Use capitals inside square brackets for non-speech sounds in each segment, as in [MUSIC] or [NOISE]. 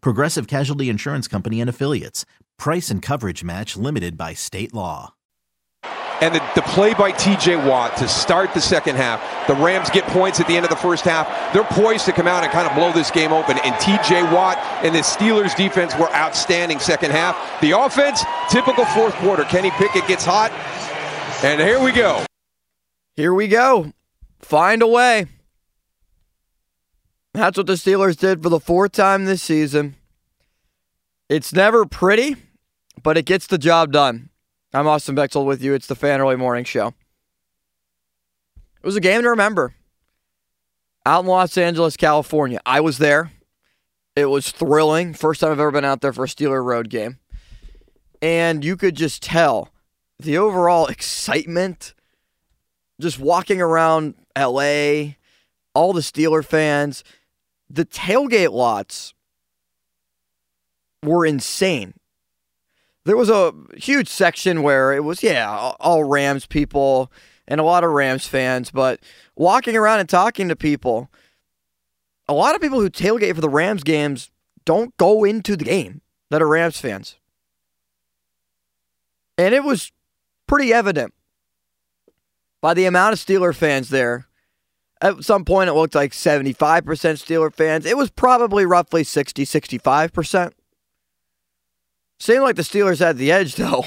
Progressive Casualty Insurance Company and Affiliates. Price and coverage match limited by state law. And the, the, play by TJ Watt to start the second half. The Rams get points at the end of the first half. They're poised to come out and kind of blow this game open. And TJ Watt and the Steelers defense were outstanding second half. The offense, typical fourth quarter. Kenny Pickett gets hot. And here we go. Here we go. Find a way. That's what the Steelers did for the fourth time this season. It's never pretty, but it gets the job done. I'm Austin Bechtold with you. It's the Fan Early Morning Show. It was a game to remember. Out in Los Angeles, California. I was there. It was thrilling. First time I've ever been out there for a Steeler road game. And you could just tell the overall [LAUGHS] excitement just walking around LA, all the Steeler fans, the tailgate lots were insane there was a huge section where it was, yeah, all Rams people and a lot of Rams fans, but walking around and talking to people, a lot of people who tailgate for the Rams games don't go into the game that are Rams fans. And it was pretty evident by the amount of Steeler fans there. At some point, it looked like 75% Steeler fans. It was probably roughly 60, 65%. Seemed like the Steelers had the edge, [LAUGHS] though.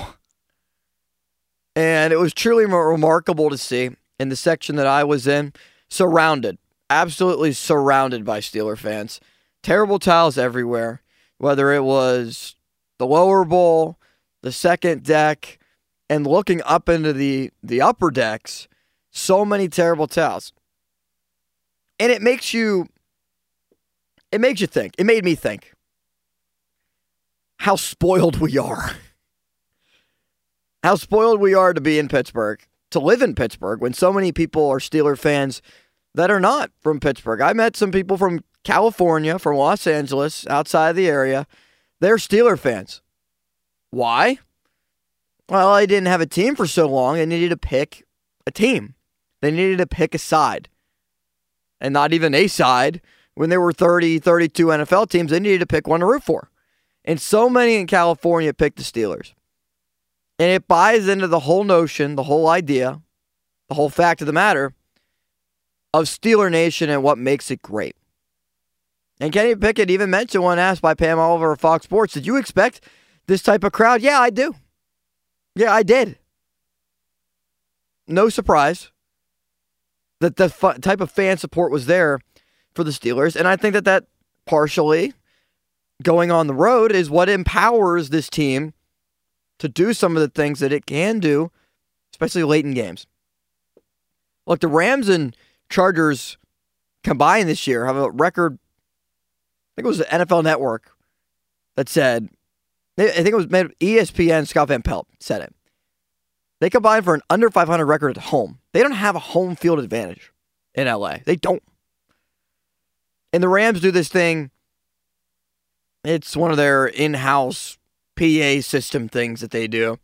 And it was truly remarkable to see in the section that I was in, surrounded, absolutely surrounded by Steeler fans. Terrible towels everywhere, whether it was the lower bowl, the second deck, and looking up into the, the upper decks, so many terrible towels. And it makes you it makes you think. It made me think how spoiled we are. How spoiled we are to be in Pittsburgh, to live in Pittsburgh when so many people are Steeler fans that are not from Pittsburgh. I met some people from California, from Los Angeles, outside of the area. They're Steeler fans. Why? Well, they didn't have a team for so long. They needed to pick a team. They needed to pick a side. And not even a side. When there were 30, 32 NFL teams, they needed to pick one to root for. And so many in California picked the Steelers. And it buys into the whole notion, the whole idea, the whole fact of the matter of Steeler Nation and what makes it great. And Kenny Pickett even mentioned when asked by Pam Oliver of Fox Sports, did you expect this type of crowd? Yeah, I do. Yeah, I did. No surprise that the type of fan support was there for the Steelers. And I think that that partially going on the road is what empowers this team to do some of the things that it can do, especially late in games. Look, the Rams and Chargers combined this year have a record. I think it was the NFL Network that said, I think it was ESPN, Scott Van Pelt said it. They combined for an under 500 record at home. They don't have a home field advantage in LA. They don't. And the Rams do this thing it's one of their in house PA system things that they do.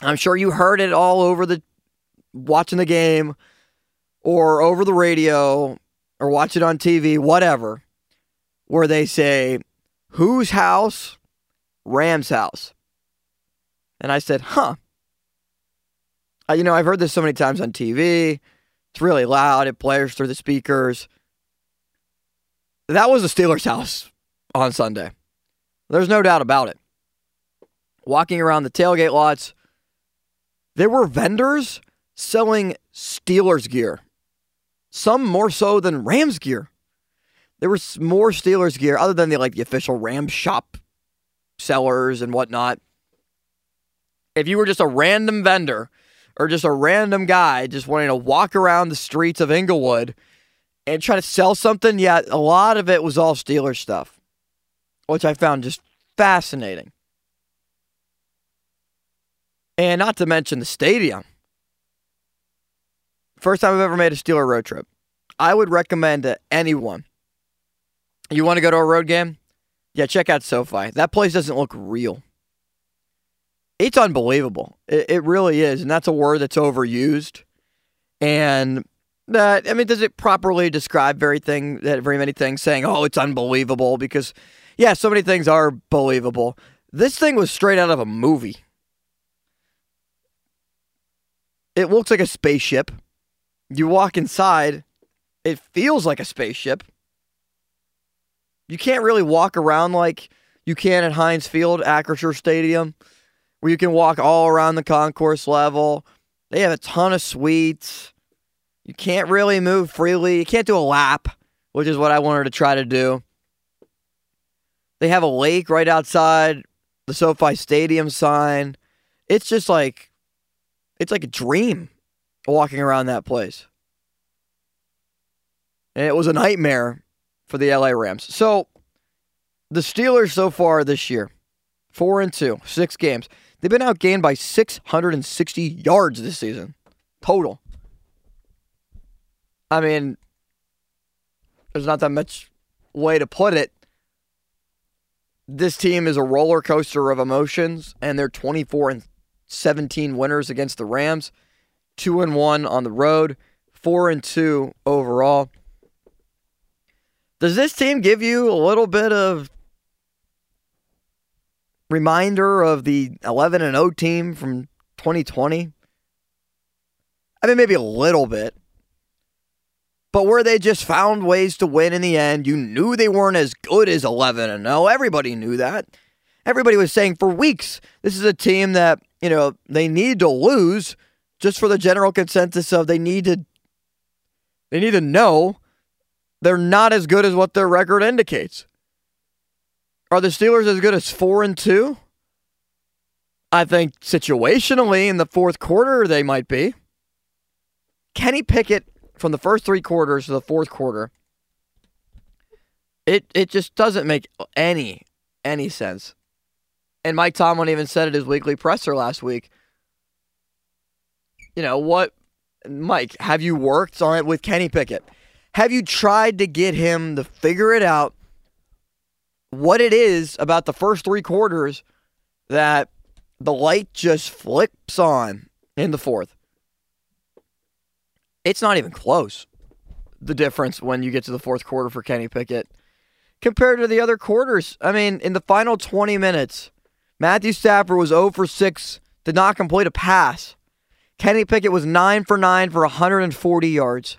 I'm sure you heard it all over the watching the game or over the radio or watch it on TV, whatever, where they say, Whose house? Ram's house. And I said, Huh. You know, I've heard this so many times on TV. It's really loud, it blares through the speakers. That was the Steelers' house on Sunday. There's no doubt about it. walking around the tailgate lots, there were vendors selling Steelers gear, some more so than Rams gear. There was more Steelers gear other than the like the official Rams shop sellers and whatnot. If you were just a random vendor or just a random guy just wanting to walk around the streets of Inglewood and try to sell something, yeah, a lot of it was all Steelers stuff, which I found just fascinating. And not to mention the stadium. First time I've ever made a Steeler road trip. I would recommend to anyone. You want to go to a road game? Yeah, check out SoFi. That place doesn't look real. It's unbelievable. It, it really is. And that's a word that's overused. And that, I mean, does it properly describe very thing, that very many things saying, oh, it's unbelievable? Because, yeah, so many things are believable. This thing was straight out of a movie. It looks like a spaceship. You walk inside, it feels like a spaceship. You can't really walk around like you can at Heinz Field, Acrisure Stadium, where you can walk all around the concourse level. They have a ton of suites. You can't really move freely. You can't do a lap, which is what I wanted to try to do. They have a lake right outside the SoFi Stadium sign. It's just like it's like a dream walking around that place. And it was a nightmare for the LA Rams. So the Steelers so far this year, four and two, six games. They've been outgained by 660 yards this season, total. I mean, there's not that much way to put it. This team is a roller coaster of emotions, and they're 24 and 17 winners against the Rams, two and one on the road, four and two overall. Does this team give you a little bit of reminder of the 11 and 0 team from 2020? I mean, maybe a little bit. But where they just found ways to win in the end, you knew they weren't as good as 11 and 0. Everybody knew that. Everybody was saying for weeks, this is a team that you know, they need to lose just for the general consensus of they need to they need to know they're not as good as what their record indicates. Are the Steelers as good as 4 and 2? I think situationally in the fourth quarter they might be. Kenny Pickett from the first 3 quarters to the fourth quarter it it just doesn't make any any sense. And Mike Tomlin even said at his weekly presser last week. You know what, Mike? Have you worked on it with Kenny Pickett? Have you tried to get him to figure it out? What it is about the first three quarters that the light just flips on in the fourth. It's not even close. The difference when you get to the fourth quarter for Kenny Pickett compared to the other quarters. I mean, in the final 20 minutes, Matthew Stafford was 0 for 6, did not complete a pass. Kenny Pickett was 9 for 9 for 140 yards.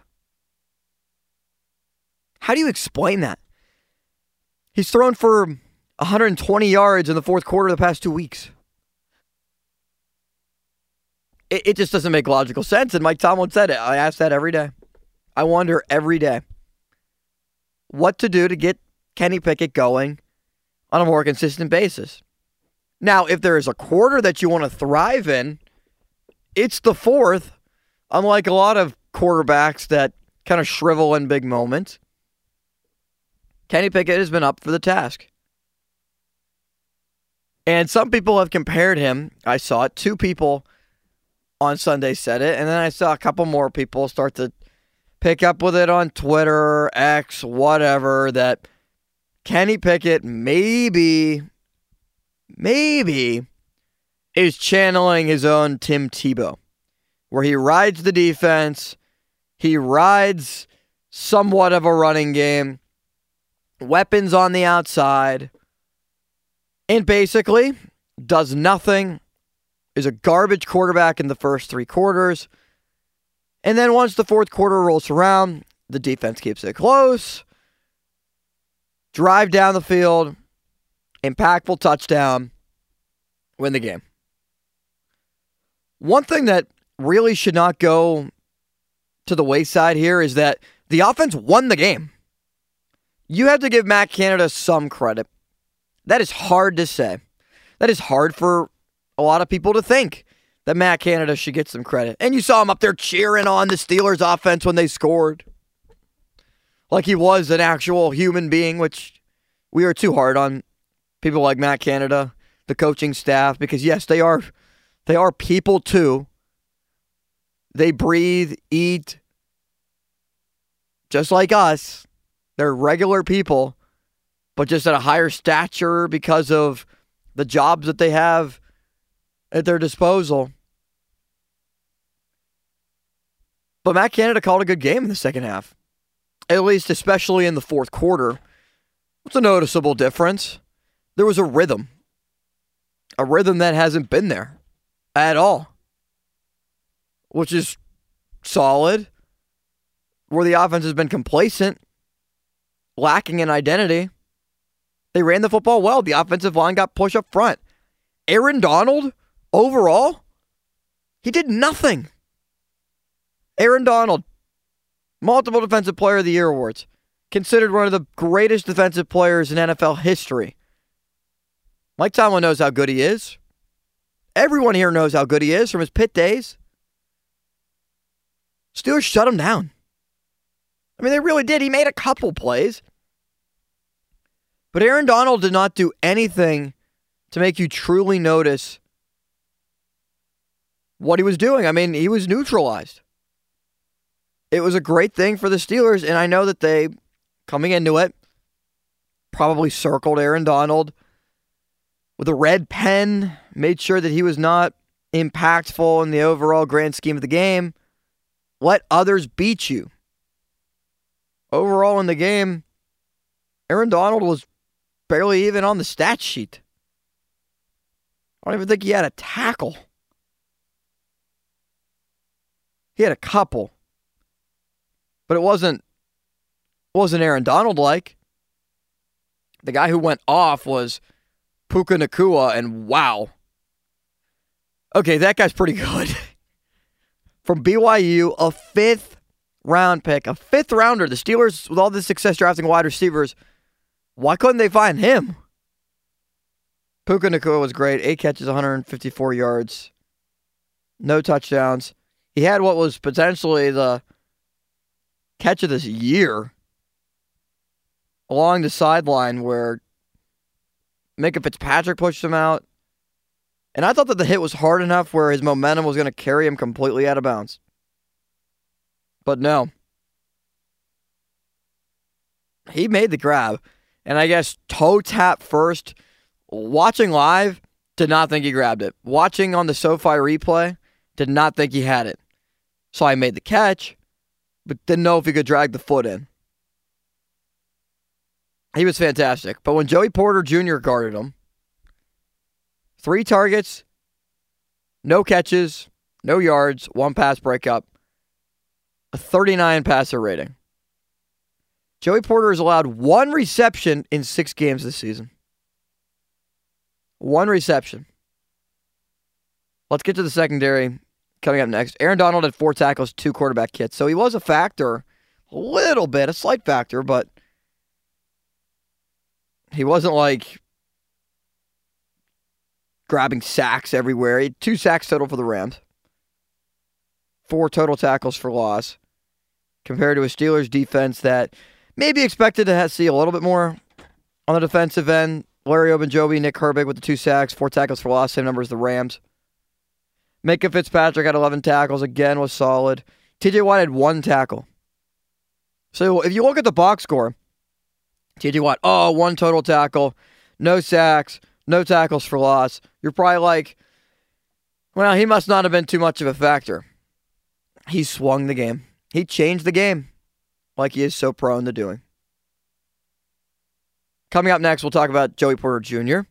How do you explain that? He's thrown for 120 yards in the fourth quarter the past two weeks. It, it just doesn't make logical sense. And Mike Tomlin said it. I ask that every day. I wonder every day what to do to get Kenny Pickett going on a more consistent basis. Now, if there is a quarter that you want to thrive in, it's the fourth, unlike a lot of quarterbacks that kind of shrivel in big moments. Kenny Pickett has been up for the task. And some people have compared him. I saw it. Two people on Sunday said it. And then I saw a couple more people start to pick up with it on Twitter, X, whatever, that Kenny Pickett maybe maybe is channeling his own Tim Tebow, where he rides the defense, he rides somewhat of a running game, weapons on the outside, and basically does nothing, is a garbage quarterback in the first three quarters. And then once the fourth quarter rolls around, the defense keeps it close. Drive down the field, impactful touchdown, win the game. One thing that really should not go to the wayside here is that the offense won the game. You have to give Matt Canada some credit. That is hard to say. That is hard for a lot of people to think that Matt Canada should get some credit. And you saw him up there cheering on the Steelers offense when they scored. Like he was an actual human being, which we are too hard on people like Matt Canada, the coaching staff, because yes, they are they are people too. They breathe, eat, just like us. They're regular people, but just at a higher stature because of the jobs that they have at their disposal. But Matt Canada called a good game in the second half, at least, especially in the fourth quarter. What's a noticeable difference? There was a rhythm, a rhythm that hasn't been there at all, which is solid. Where the offense has been complacent, lacking in identity. They ran the football well. The offensive line got pushed up front. Aaron Donald, overall, he did nothing. Aaron Donald, multiple Defensive Player of the Year awards, considered one of the greatest defensive players in NFL history. Mike Tomlin knows how good he is. Everyone here knows how good he is from his Pitt days. Steelers shut him down. I mean, they really did. He made a couple plays. But Aaron Donald did not do anything to make you truly notice what he was doing. I mean, he was neutralized. It was a great thing for the Steelers, and I know that they, coming into it, probably circled Aaron Donald with a red pen, made sure that he was not impactful in the overall grand scheme of the game. Let others beat you. Overall in the game, Aaron Donald was barely even on the stat sheet. I don't even think he had a tackle. He had a couple. But it wasn't wasn't Aaron Donald like. The guy who went off was Puka Nacua, and wow. Okay, that guy's pretty [LAUGHS] good. From BYU, a fifth round pick, a fifth rounder. The Steelers, with all this success drafting wide receivers, why couldn't they find him? Puka Nacua was great. Eight catches, 154 yards, no touchdowns. He had what was potentially the catch of this year along the sideline where Minkah Fitzpatrick pushed him out. And I thought that the hit was hard enough where his momentum was going to carry him completely out of bounds. But no. He made the grab. And I guess toe tap first. Watching live, did not think he grabbed it. Watching on the SoFi replay, did not think he had it. So I made the catch, but didn't know if he could drag the foot in. He was fantastic. But when Joey Porter Jr. guarded him, three targets, no catches, no yards, one pass breakup, a 39 passer rating. Joey Porter has allowed one reception in six games this season. One reception. Let's get to the secondary coming up next. Aaron Donald had four tackles, two quarterback hits. So he was a factor, a little bit, a slight factor, but he wasn't like grabbing sacks everywhere. Two sacks total for the Rams, four total tackles for loss, compared to a Steelers defense that maybe expected to see a little bit more on the defensive end. Larry Ogunjobi, Nick Herbig with the two sacks, four tackles for loss, same number as the Rams. Minkah Fitzpatrick had 11 tackles, again was solid. TJ Watt had one tackle. So if you look at the box score, TJ Watt, oh, one total tackle, no sacks, no tackles for loss. You're probably like, well, he must not have been too much of a factor. He swung the game. He changed the game like he is so prone to doing. Coming up next, we'll talk about Joey Porter Jr.,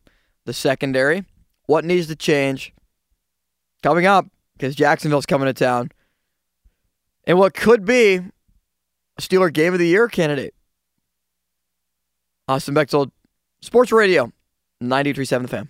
the secondary, what needs to change. Coming up, because Jacksonville's coming to town, and what could be a Steeler Game of the Year candidate. Austin Bechtold, Sports Radio, 93.7 The Fan.